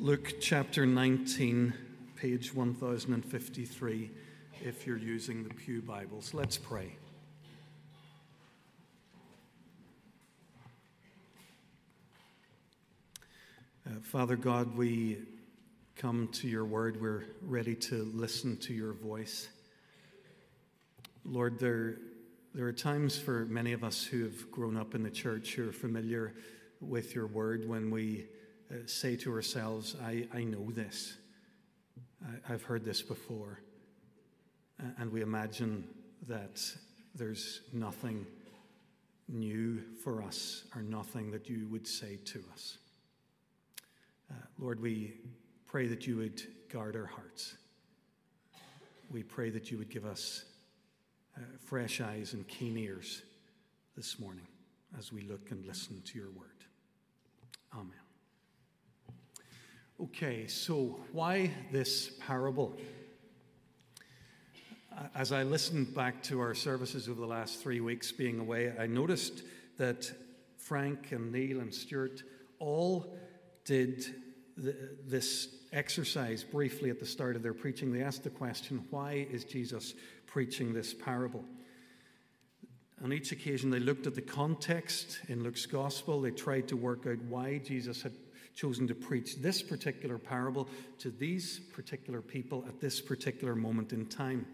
Luke chapter 19, page 1053, if you're using the Pew Bibles. Let's pray. Uh, Father God, we come to your word. We're ready to listen to your voice. Lord, there, there are times for many of us who have grown up in the church who are familiar with your word when we uh, say to ourselves, I, I know this. I, I've heard this before. And we imagine that there's nothing new for us or nothing that you would say to us. Uh, Lord, we pray that you would guard our hearts. We pray that you would give us uh, fresh eyes and keen ears this morning as we look and listen to your word. Amen. Okay, so why this parable? As I listened back to our services over the last three weeks being away, I noticed that Frank and Neil and Stuart all did the, this exercise briefly at the start of their preaching. They asked the question, Why is Jesus preaching this parable? On each occasion, they looked at the context in Luke's gospel. They tried to work out why Jesus had chosen to preach this particular parable to these particular people at this particular moment in time.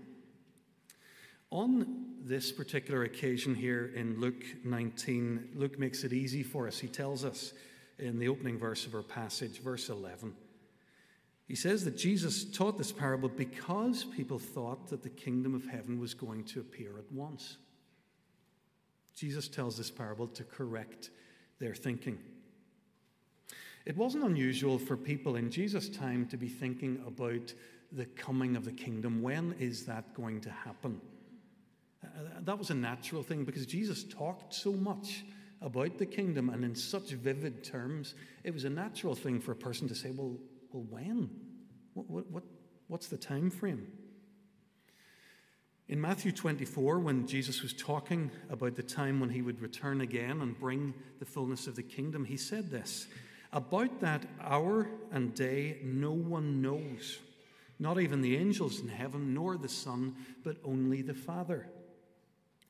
On this particular occasion here in Luke 19, Luke makes it easy for us. He tells us in the opening verse of our passage, verse 11, he says that Jesus taught this parable because people thought that the kingdom of heaven was going to appear at once. Jesus tells this parable to correct their thinking. It wasn't unusual for people in Jesus' time to be thinking about the coming of the kingdom. When is that going to happen? Uh, that was a natural thing because Jesus talked so much about the kingdom and in such vivid terms. It was a natural thing for a person to say, Well, well when? What, what, what, what's the time frame? In Matthew 24, when Jesus was talking about the time when he would return again and bring the fullness of the kingdom, he said this about that hour and day, no one knows, not even the angels in heaven, nor the Son, but only the Father.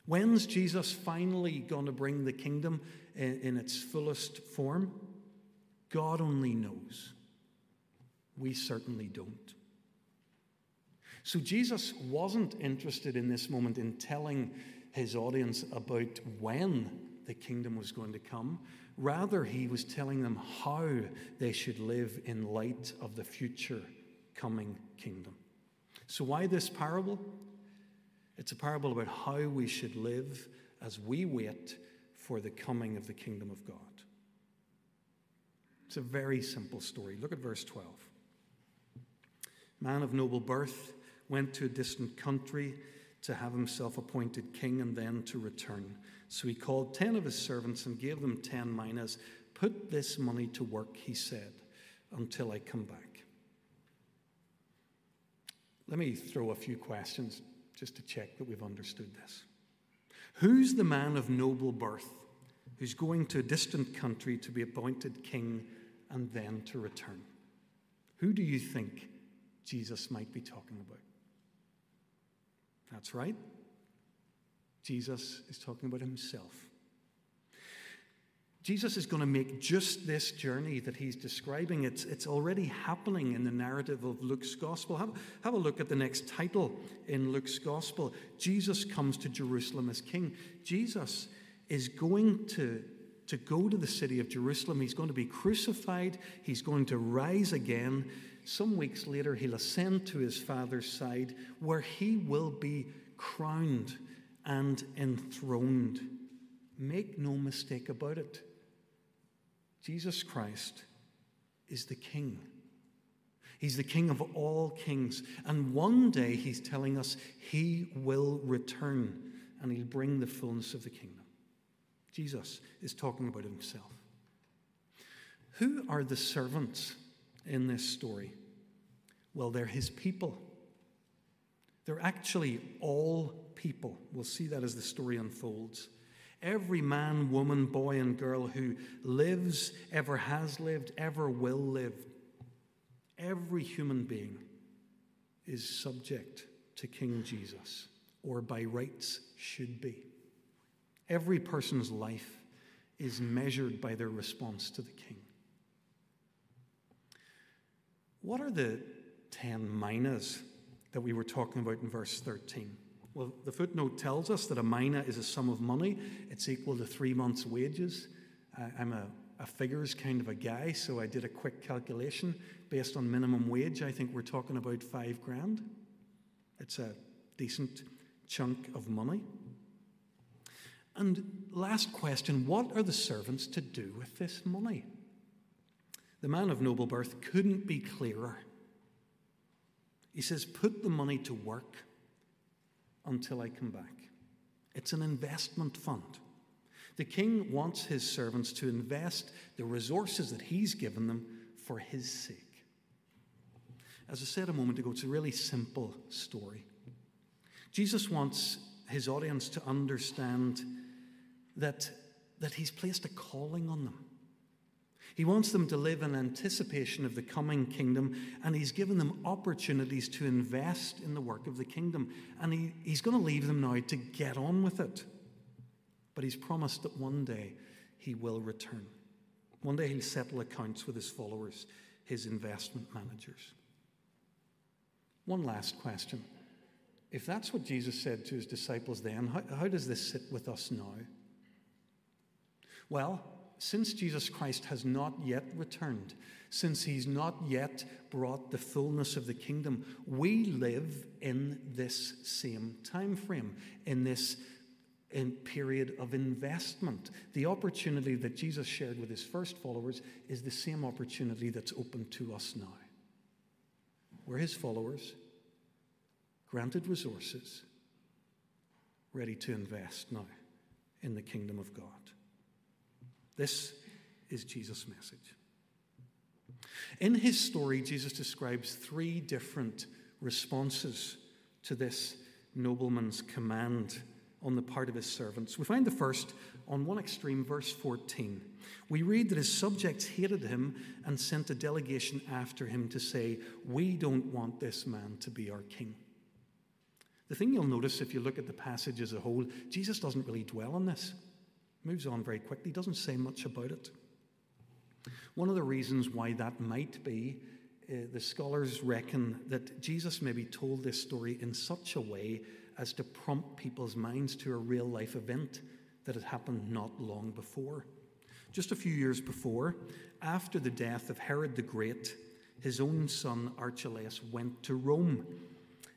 When's Jesus finally going to bring the kingdom in, in its fullest form? God only knows. We certainly don't. So Jesus wasn't interested in this moment in telling his audience about when the kingdom was going to come. Rather, he was telling them how they should live in light of the future coming kingdom. So, why this parable? It's a parable about how we should live as we wait for the coming of the kingdom of God. It's a very simple story. Look at verse 12. Man of noble birth went to a distant country to have himself appointed king and then to return. So he called ten of his servants and gave them ten minas. Put this money to work, he said, until I come back. Let me throw a few questions just to check that we've understood this. Who's the man of noble birth who's going to a distant country to be appointed king and then to return? Who do you think Jesus might be talking about? That's right. Jesus is talking about himself. Jesus is going to make just this journey that he's describing. It's, it's already happening in the narrative of Luke's gospel. Have, have a look at the next title in Luke's gospel Jesus comes to Jerusalem as king. Jesus is going to, to go to the city of Jerusalem. He's going to be crucified, he's going to rise again. Some weeks later, he'll ascend to his Father's side where he will be crowned and enthroned. Make no mistake about it. Jesus Christ is the King. He's the King of all kings. And one day he's telling us he will return and he'll bring the fullness of the kingdom. Jesus is talking about himself. Who are the servants in this story? Well, they're his people. They're actually all people. We'll see that as the story unfolds. Every man, woman, boy, and girl who lives, ever has lived, ever will live, every human being is subject to King Jesus, or by rights should be. Every person's life is measured by their response to the King. What are the 10 minas that we were talking about in verse 13? Well, the footnote tells us that a mina is a sum of money, it's equal to three months' wages. I'm a, a figures kind of a guy, so I did a quick calculation based on minimum wage. I think we're talking about five grand. It's a decent chunk of money. And last question what are the servants to do with this money? The man of noble birth couldn't be clearer. He says, Put the money to work until I come back. It's an investment fund. The king wants his servants to invest the resources that he's given them for his sake. As I said a moment ago, it's a really simple story. Jesus wants his audience to understand that, that he's placed a calling on them. He wants them to live in anticipation of the coming kingdom, and He's given them opportunities to invest in the work of the kingdom. And he, He's going to leave them now to get on with it. But He's promised that one day He will return. One day He'll settle accounts with His followers, His investment managers. One last question. If that's what Jesus said to His disciples then, how, how does this sit with us now? Well, since Jesus Christ has not yet returned, since he's not yet brought the fullness of the kingdom, we live in this same time frame, in this in period of investment. The opportunity that Jesus shared with his first followers is the same opportunity that's open to us now. We're his followers, granted resources, ready to invest now in the kingdom of God. This is Jesus' message. In his story, Jesus describes three different responses to this nobleman's command on the part of his servants. We find the first on one extreme, verse 14. We read that his subjects hated him and sent a delegation after him to say, We don't want this man to be our king. The thing you'll notice if you look at the passage as a whole, Jesus doesn't really dwell on this. Moves on very quickly, doesn't say much about it. One of the reasons why that might be, uh, the scholars reckon that Jesus maybe told this story in such a way as to prompt people's minds to a real life event that had happened not long before. Just a few years before, after the death of Herod the Great, his own son Archelaus went to Rome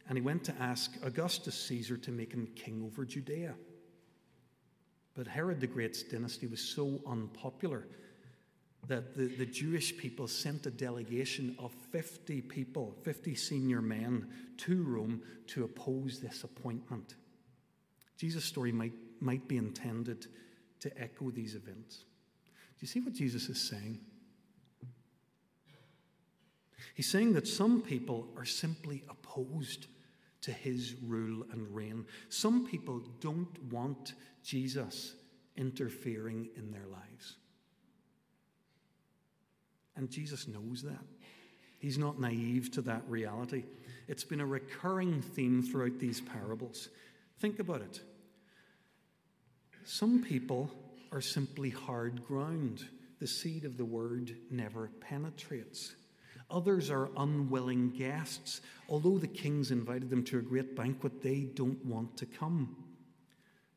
and he went to ask Augustus Caesar to make him king over Judea. But Herod the Great's dynasty was so unpopular that the, the Jewish people sent a delegation of 50 people, 50 senior men, to Rome to oppose this appointment. Jesus' story might, might be intended to echo these events. Do you see what Jesus is saying? He's saying that some people are simply opposed to his rule and reign. Some people don't want Jesus interfering in their lives. And Jesus knows that. He's not naive to that reality. It's been a recurring theme throughout these parables. Think about it. Some people are simply hard ground. The seed of the word never penetrates. Others are unwilling guests. Although the kings invited them to a great banquet, they don't want to come.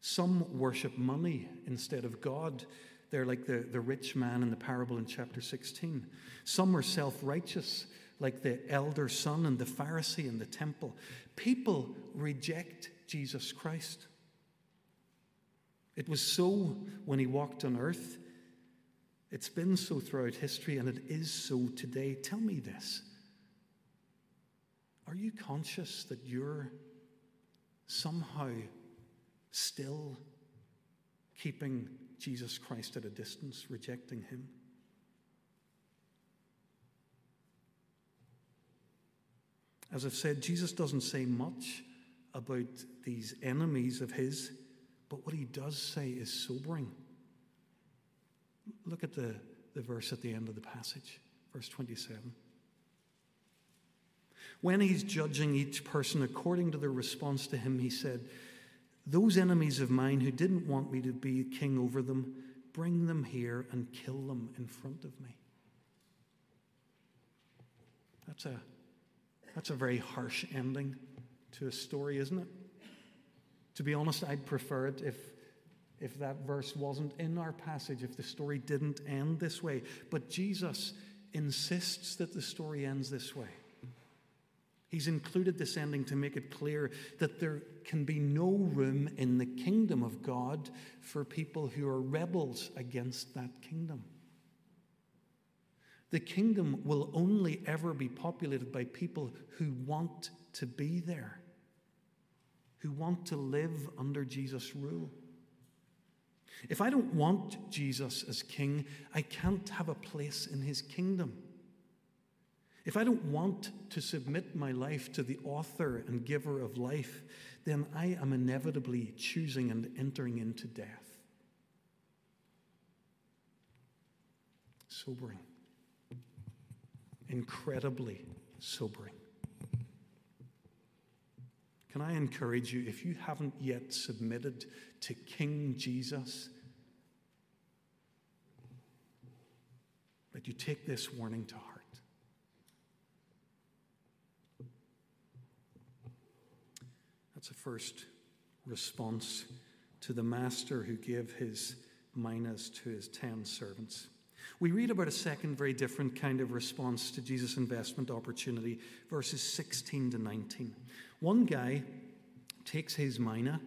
Some worship money instead of God. They're like the, the rich man in the parable in chapter 16. Some are self righteous, like the elder son and the Pharisee in the temple. People reject Jesus Christ. It was so when he walked on earth. It's been so throughout history, and it is so today. Tell me this Are you conscious that you're somehow still keeping Jesus Christ at a distance, rejecting him? As I've said, Jesus doesn't say much about these enemies of his, but what he does say is sobering. Look at the, the verse at the end of the passage, verse 27. When he's judging each person according to their response to him, he said, Those enemies of mine who didn't want me to be king over them, bring them here and kill them in front of me. That's a, that's a very harsh ending to a story, isn't it? To be honest, I'd prefer it if, if that verse wasn't in our passage, if the story didn't end this way. But Jesus insists that the story ends this way. He's included this ending to make it clear that there can be no room in the kingdom of God for people who are rebels against that kingdom. The kingdom will only ever be populated by people who want to be there, who want to live under Jesus' rule. If I don't want Jesus as king, I can't have a place in his kingdom. If I don't want to submit my life to the author and giver of life, then I am inevitably choosing and entering into death. Sobering. Incredibly sobering. Can I encourage you, if you haven't yet submitted to King Jesus, that you take this warning to heart? That's a first response to the master who gave his minas to his ten servants. We read about a second, very different kind of response to Jesus' investment opportunity, verses 16 to 19. One guy takes his mina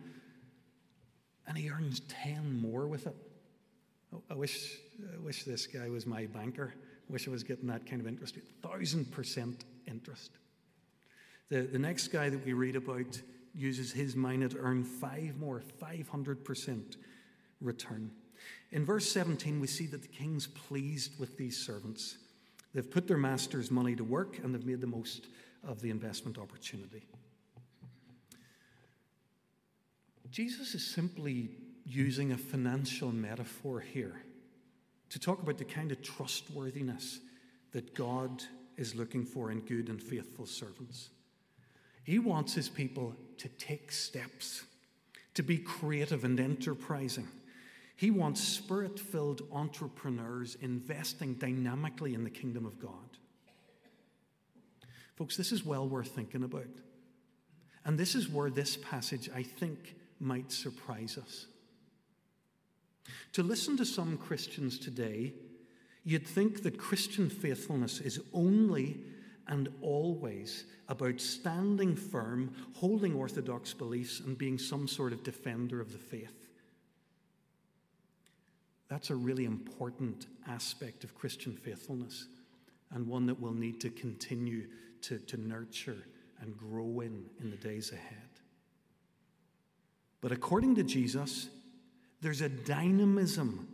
and he earns 10 more with it. Oh, I wish, I wish this guy was my banker. I wish I was getting that kind of interest. Thousand percent interest. The, the next guy that we read about uses his mina to earn five more, 500% return. In verse 17, we see that the king's pleased with these servants. They've put their master's money to work and they've made the most of the investment opportunity. Jesus is simply using a financial metaphor here to talk about the kind of trustworthiness that God is looking for in good and faithful servants. He wants his people to take steps, to be creative and enterprising. He wants spirit filled entrepreneurs investing dynamically in the kingdom of God. Folks, this is well worth thinking about. And this is where this passage, I think, might surprise us. To listen to some Christians today, you'd think that Christian faithfulness is only and always about standing firm, holding orthodox beliefs, and being some sort of defender of the faith. That's a really important aspect of Christian faithfulness and one that we'll need to continue to, to nurture and grow in in the days ahead. But according to Jesus, there's a dynamism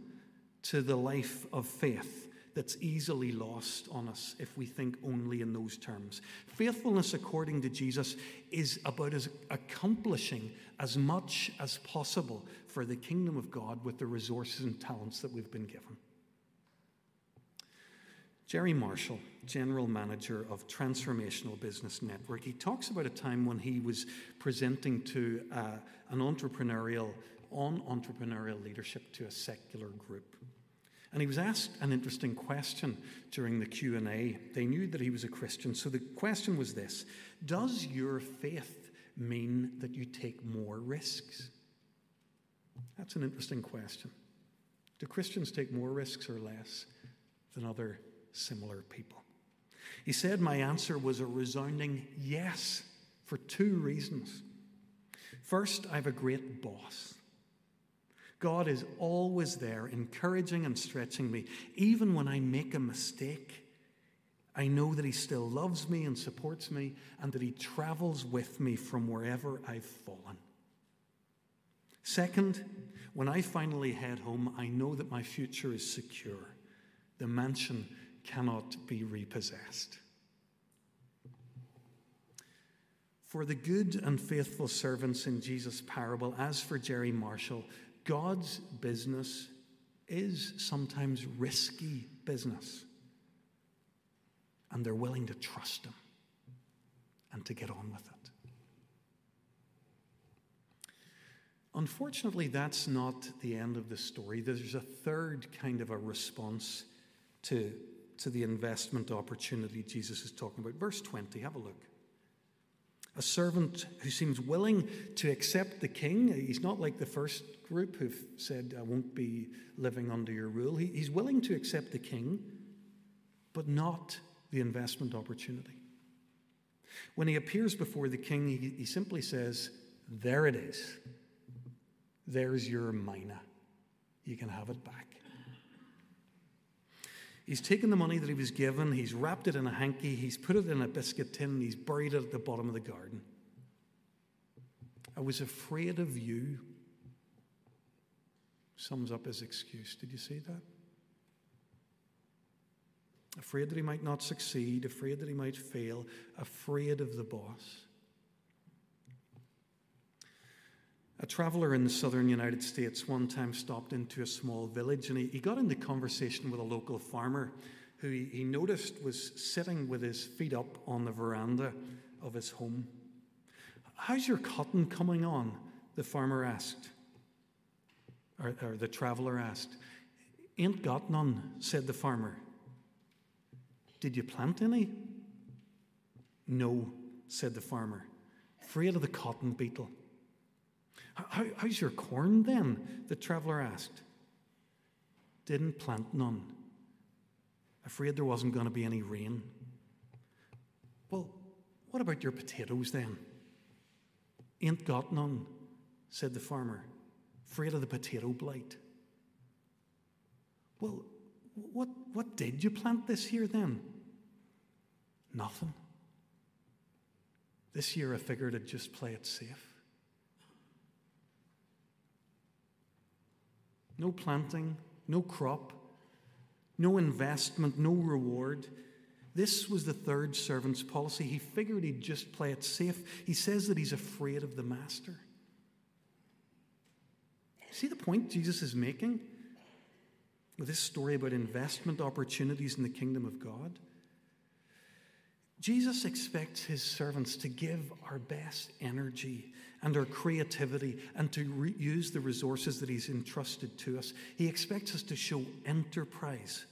to the life of faith that's easily lost on us if we think only in those terms. Faithfulness, according to Jesus, is about us accomplishing as much as possible for the kingdom of God with the resources and talents that we've been given. Jerry Marshall, General Manager of Transformational Business Network, he talks about a time when he was presenting to uh, an entrepreneurial, on entrepreneurial leadership to a secular group. And he was asked an interesting question during the Q&A. They knew that he was a Christian, so the question was this: Does your faith mean that you take more risks? That's an interesting question. Do Christians take more risks or less than other similar people? He said, My answer was a resounding yes for two reasons. First, I have a great boss. God is always there, encouraging and stretching me. Even when I make a mistake, I know that He still loves me and supports me, and that He travels with me from wherever I've fallen. Second, when I finally head home, I know that my future is secure. The mansion cannot be repossessed. For the good and faithful servants in Jesus' parable, as for Jerry Marshall, God's business is sometimes risky business, and they're willing to trust Him. and to get on with it. Unfortunately, that's not the end of the story. There's a third kind of a response to, to the investment opportunity Jesus is talking about. Verse 20, have a look. A servant who seems willing to accept the king. He's not like the first group who've said, I won't be living under your rule. He, he's willing to accept the king, but not the investment opportunity. When he appears before the king, he, he simply says, There it is. There's your mina. You can have it back. He's taken the money that he was given, he's wrapped it in a hanky, he's put it in a biscuit tin, and he's buried it at the bottom of the garden. I was afraid of you. Sums up his excuse. Did you see that? Afraid that he might not succeed, afraid that he might fail, afraid of the boss. A traveler in the southern United States one time stopped into a small village and he, he got into conversation with a local farmer who he, he noticed was sitting with his feet up on the veranda of his home. How's your cotton coming on? The farmer asked. Or, or the traveler asked. Ain't got none, said the farmer. Did you plant any? No, said the farmer. Afraid of the cotton beetle. How, how's your corn then? The traveler asked. Didn't plant none. Afraid there wasn't going to be any rain. Well, what about your potatoes then? Ain't got none, said the farmer, afraid of the potato blight. Well, what, what did you plant this year then? Nothing. This year I figured I'd just play it safe. No planting, no crop, no investment, no reward. This was the third servant's policy. He figured he'd just play it safe. He says that he's afraid of the master. See the point Jesus is making with this story about investment opportunities in the kingdom of God? Jesus expects his servants to give our best energy and our creativity and to re- use the resources that he's entrusted to us. He expects us to show enterprise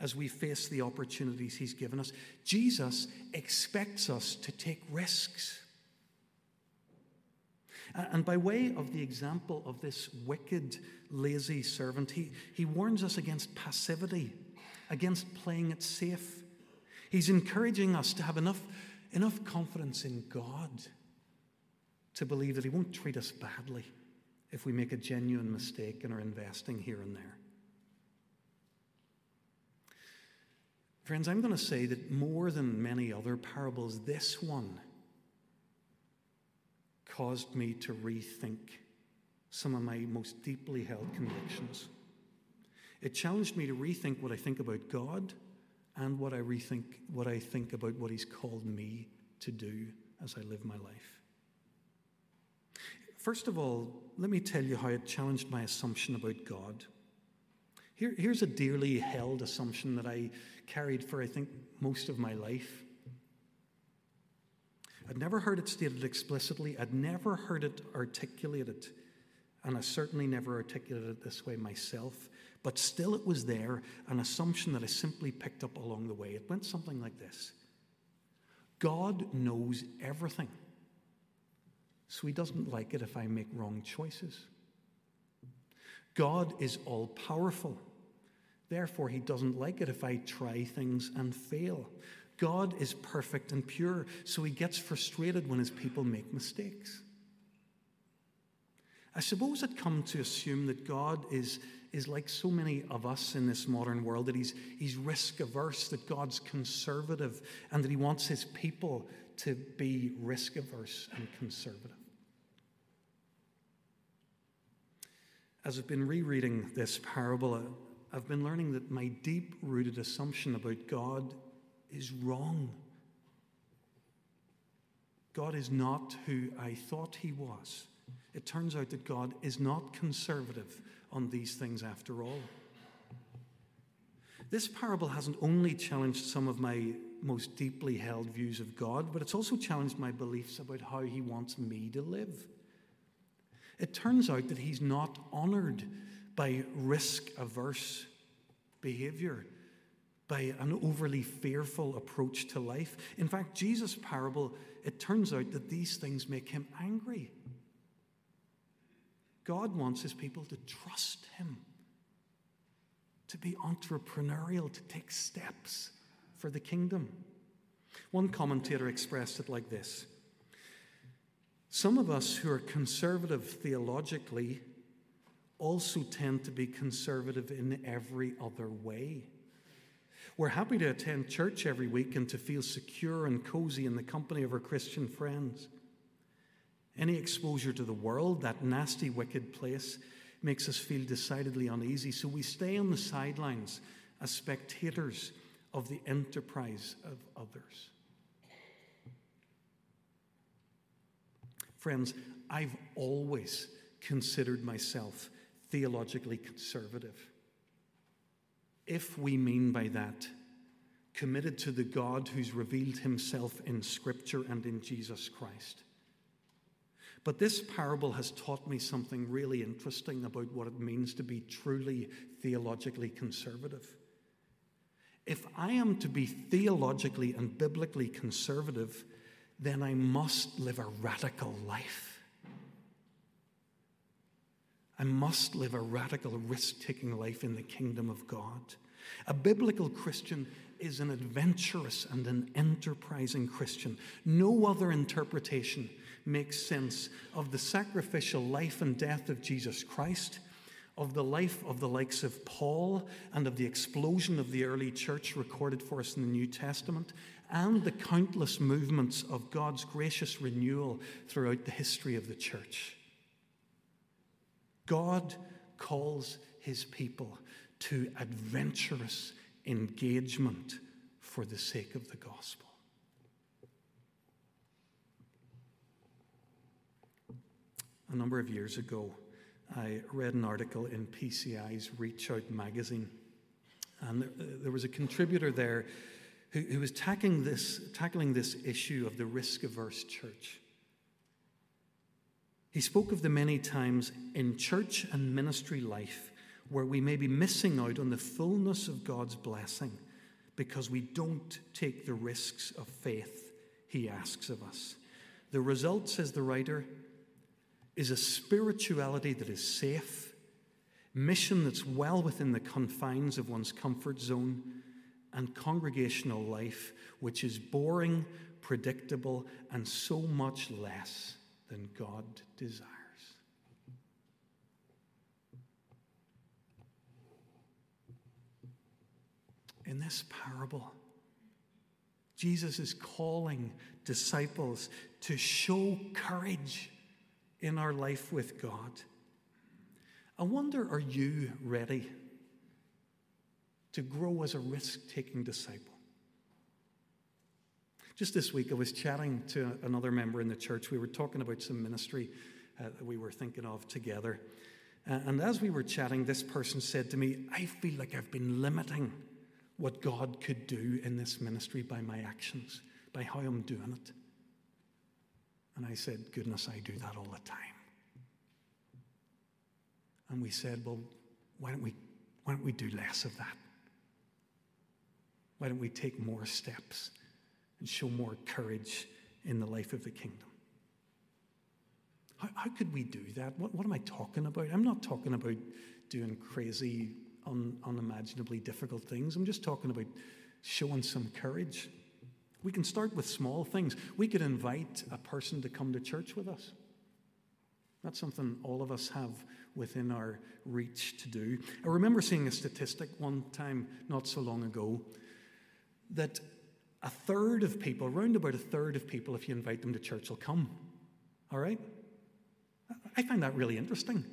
as we face the opportunities he's given us. Jesus expects us to take risks. And by way of the example of this wicked, lazy servant, he, he warns us against passivity, against playing it safe He's encouraging us to have enough, enough confidence in God to believe that He won't treat us badly if we make a genuine mistake in our investing here and there. Friends, I'm going to say that more than many other parables, this one caused me to rethink some of my most deeply held convictions. It challenged me to rethink what I think about God and what I rethink, what I think about what He's called me to do as I live my life. First of all, let me tell you how it challenged my assumption about God. Here, here's a dearly held assumption that I carried for, I think, most of my life. I'd never heard it stated explicitly, I'd never heard it articulated, and I certainly never articulated it this way myself. But still, it was there, an assumption that I simply picked up along the way. It went something like this God knows everything, so He doesn't like it if I make wrong choices. God is all powerful, therefore, He doesn't like it if I try things and fail. God is perfect and pure, so He gets frustrated when His people make mistakes. I suppose I'd come to assume that God is is like so many of us in this modern world that he's, he's risk averse, that God's conservative, and that he wants his people to be risk averse and conservative. As I've been rereading this parable, I've been learning that my deep rooted assumption about God is wrong. God is not who I thought he was. It turns out that God is not conservative on these things after all. This parable hasn't only challenged some of my most deeply held views of God, but it's also challenged my beliefs about how He wants me to live. It turns out that He's not honored by risk averse behavior, by an overly fearful approach to life. In fact, Jesus' parable, it turns out that these things make Him angry. God wants His people to trust Him, to be entrepreneurial, to take steps for the kingdom. One commentator expressed it like this Some of us who are conservative theologically also tend to be conservative in every other way. We're happy to attend church every week and to feel secure and cozy in the company of our Christian friends. Any exposure to the world, that nasty, wicked place, makes us feel decidedly uneasy, so we stay on the sidelines as spectators of the enterprise of others. Friends, I've always considered myself theologically conservative. If we mean by that, committed to the God who's revealed himself in Scripture and in Jesus Christ. But this parable has taught me something really interesting about what it means to be truly theologically conservative. If I am to be theologically and biblically conservative, then I must live a radical life. I must live a radical, risk taking life in the kingdom of God. A biblical Christian is an adventurous and an enterprising Christian. No other interpretation makes sense of the sacrificial life and death of Jesus Christ of the life of the likes of Paul and of the explosion of the early church recorded for us in the New Testament, and the countless movements of God's gracious renewal throughout the history of the church. God calls his people to adventurous engagement for the sake of the gospel. A number of years ago, I read an article in PCI's Reach Out magazine, and there, uh, there was a contributor there who, who was tackling this, tackling this issue of the risk averse church. He spoke of the many times in church and ministry life where we may be missing out on the fullness of God's blessing because we don't take the risks of faith he asks of us. The result, says the writer, is a spirituality that is safe, mission that's well within the confines of one's comfort zone, and congregational life which is boring, predictable, and so much less than God desires. In this parable, Jesus is calling disciples to show courage in our life with God. I wonder, are you ready to grow as a risk taking disciple? Just this week, I was chatting to another member in the church. We were talking about some ministry uh, that we were thinking of together. And as we were chatting, this person said to me, I feel like I've been limiting what God could do in this ministry by my actions, by how I'm doing it. And I said, Goodness, I do that all the time. And we said, Well, why don't we, why don't we do less of that? Why don't we take more steps and show more courage in the life of the kingdom? How, how could we do that? What, what am I talking about? I'm not talking about doing crazy, un, unimaginably difficult things. I'm just talking about showing some courage. We can start with small things. We could invite a person to come to church with us. That's something all of us have within our reach to do. I remember seeing a statistic one time not so long ago that a third of people, around about a third of people, if you invite them to church, will come. All right? I find that really interesting.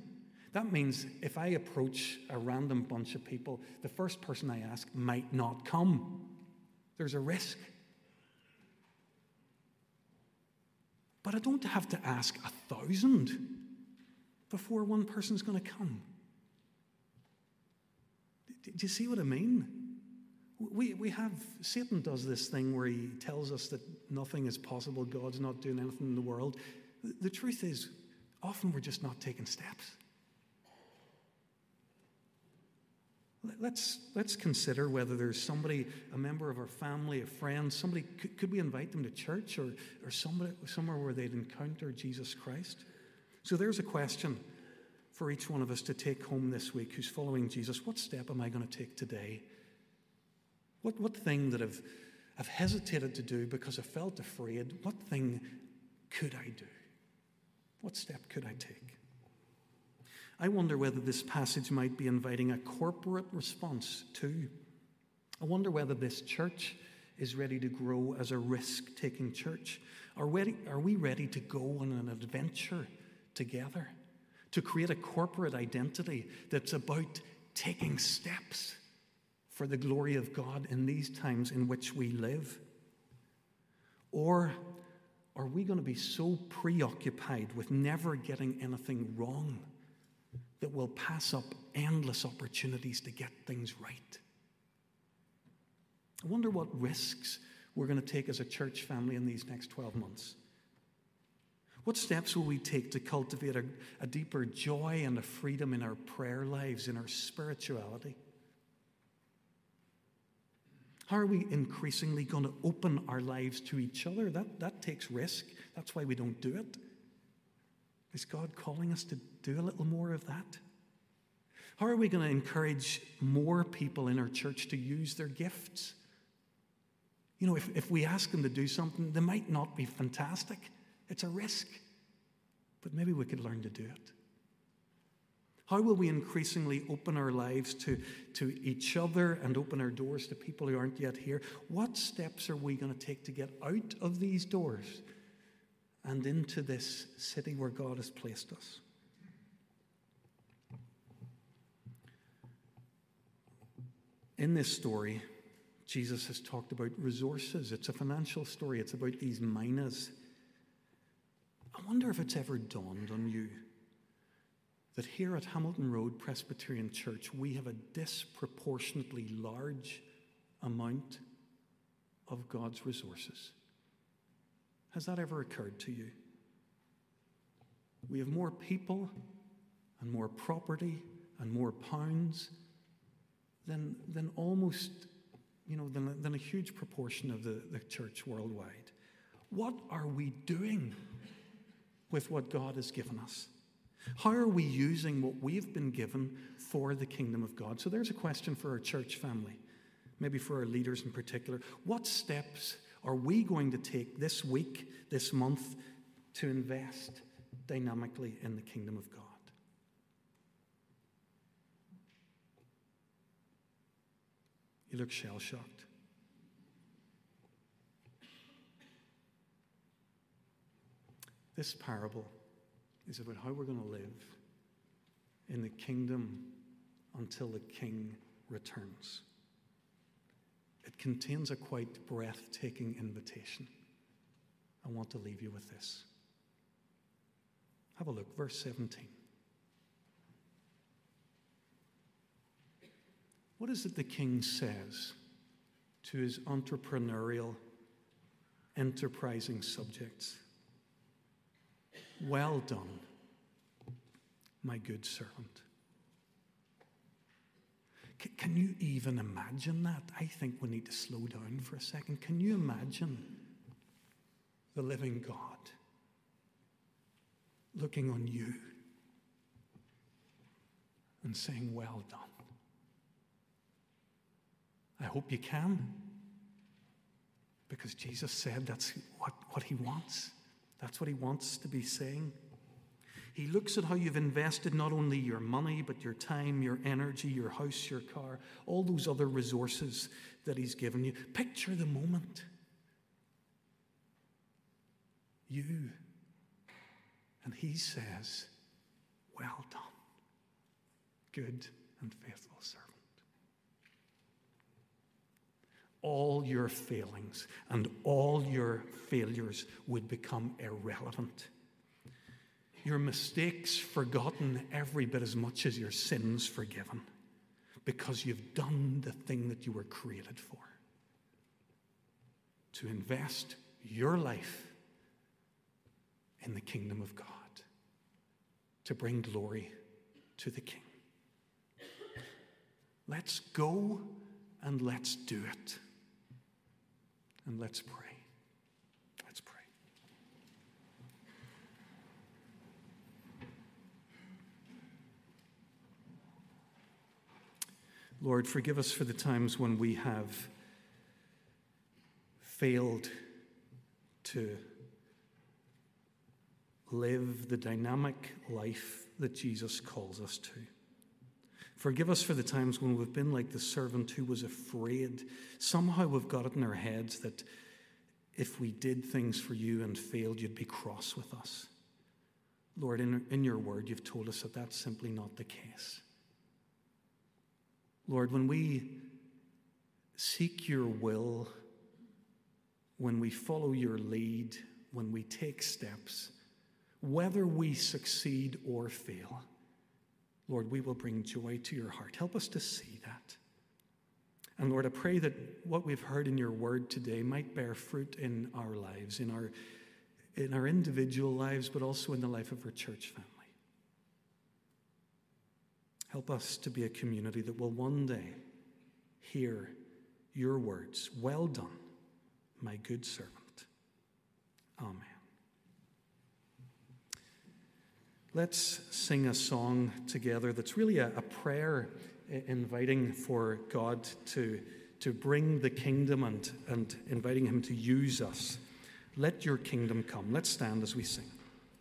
That means if I approach a random bunch of people, the first person I ask might not come. There's a risk. But I don't have to ask a thousand before one person's going to come. Do you see what I mean? We, we have, Satan does this thing where he tells us that nothing is possible, God's not doing anything in the world. The, the truth is, often we're just not taking steps. Let's, let's consider whether there's somebody, a member of our family, a friend, somebody, could, could we invite them to church or, or somebody, somewhere where they'd encounter Jesus Christ? So there's a question for each one of us to take home this week who's following Jesus. What step am I going to take today? What, what thing that I've, I've hesitated to do because I felt afraid, what thing could I do? What step could I take? I wonder whether this passage might be inviting a corporate response too. I wonder whether this church is ready to grow as a risk taking church. Are, are we ready to go on an adventure together? To create a corporate identity that's about taking steps for the glory of God in these times in which we live? Or are we going to be so preoccupied with never getting anything wrong that we'll pass up endless opportunities to get things right? I wonder what risks we're going to take as a church family in these next 12 months. What steps will we take to cultivate a, a deeper joy and a freedom in our prayer lives, in our spirituality? How are we increasingly going to open our lives to each other? That, that takes risk. That's why we don't do it. Is God calling us to do a little more of that? How are we going to encourage more people in our church to use their gifts? You know, if, if we ask them to do something, they might not be fantastic. It's a risk. But maybe we could learn to do it. How will we increasingly open our lives to, to each other and open our doors to people who aren't yet here? What steps are we going to take to get out of these doors and into this city where God has placed us? In this story, Jesus has talked about resources. It's a financial story, it's about these minas. I wonder if it's ever dawned on you that here at Hamilton Road Presbyterian Church, we have a disproportionately large amount of God's resources. Has that ever occurred to you? We have more people and more property and more pounds than, than almost, you know, than, than a huge proportion of the, the church worldwide. What are we doing with what God has given us? How are we using what we've been given for the kingdom of God? So there's a question for our church family, maybe for our leaders in particular. What steps are we going to take this week, this month, to invest dynamically in the kingdom of God? Look shell shocked. This parable is about how we're going to live in the kingdom until the king returns. It contains a quite breathtaking invitation. I want to leave you with this. Have a look, verse 17. What is it the king says to his entrepreneurial, enterprising subjects? Well done, my good servant. C- can you even imagine that? I think we need to slow down for a second. Can you imagine the living God looking on you and saying, Well done? I hope you can. Because Jesus said that's what, what he wants. That's what he wants to be saying. He looks at how you've invested not only your money, but your time, your energy, your house, your car, all those other resources that he's given you. Picture the moment. You. And he says, Well done, good and faithful servant all your failings and all your failures would become irrelevant. Your mistakes forgotten every bit as much as your sins forgiven. because you've done the thing that you were created for to invest your life in the kingdom of God, to bring glory to the King. Let's go and let's do it. And let's pray. Let's pray. Lord, forgive us for the times when we have failed to live the dynamic life that Jesus calls us to. Forgive us for the times when we've been like the servant who was afraid. Somehow we've got it in our heads that if we did things for you and failed, you'd be cross with us. Lord, in, in your word, you've told us that that's simply not the case. Lord, when we seek your will, when we follow your lead, when we take steps, whether we succeed or fail, Lord, we will bring joy to your heart. Help us to see that. And Lord, I pray that what we've heard in your word today might bear fruit in our lives, in our, in our individual lives, but also in the life of our church family. Help us to be a community that will one day hear your words Well done, my good servant. Amen. Let's sing a song together that's really a, a prayer inviting for God to, to bring the kingdom and, and inviting Him to use us. Let your kingdom come. Let's stand as we sing.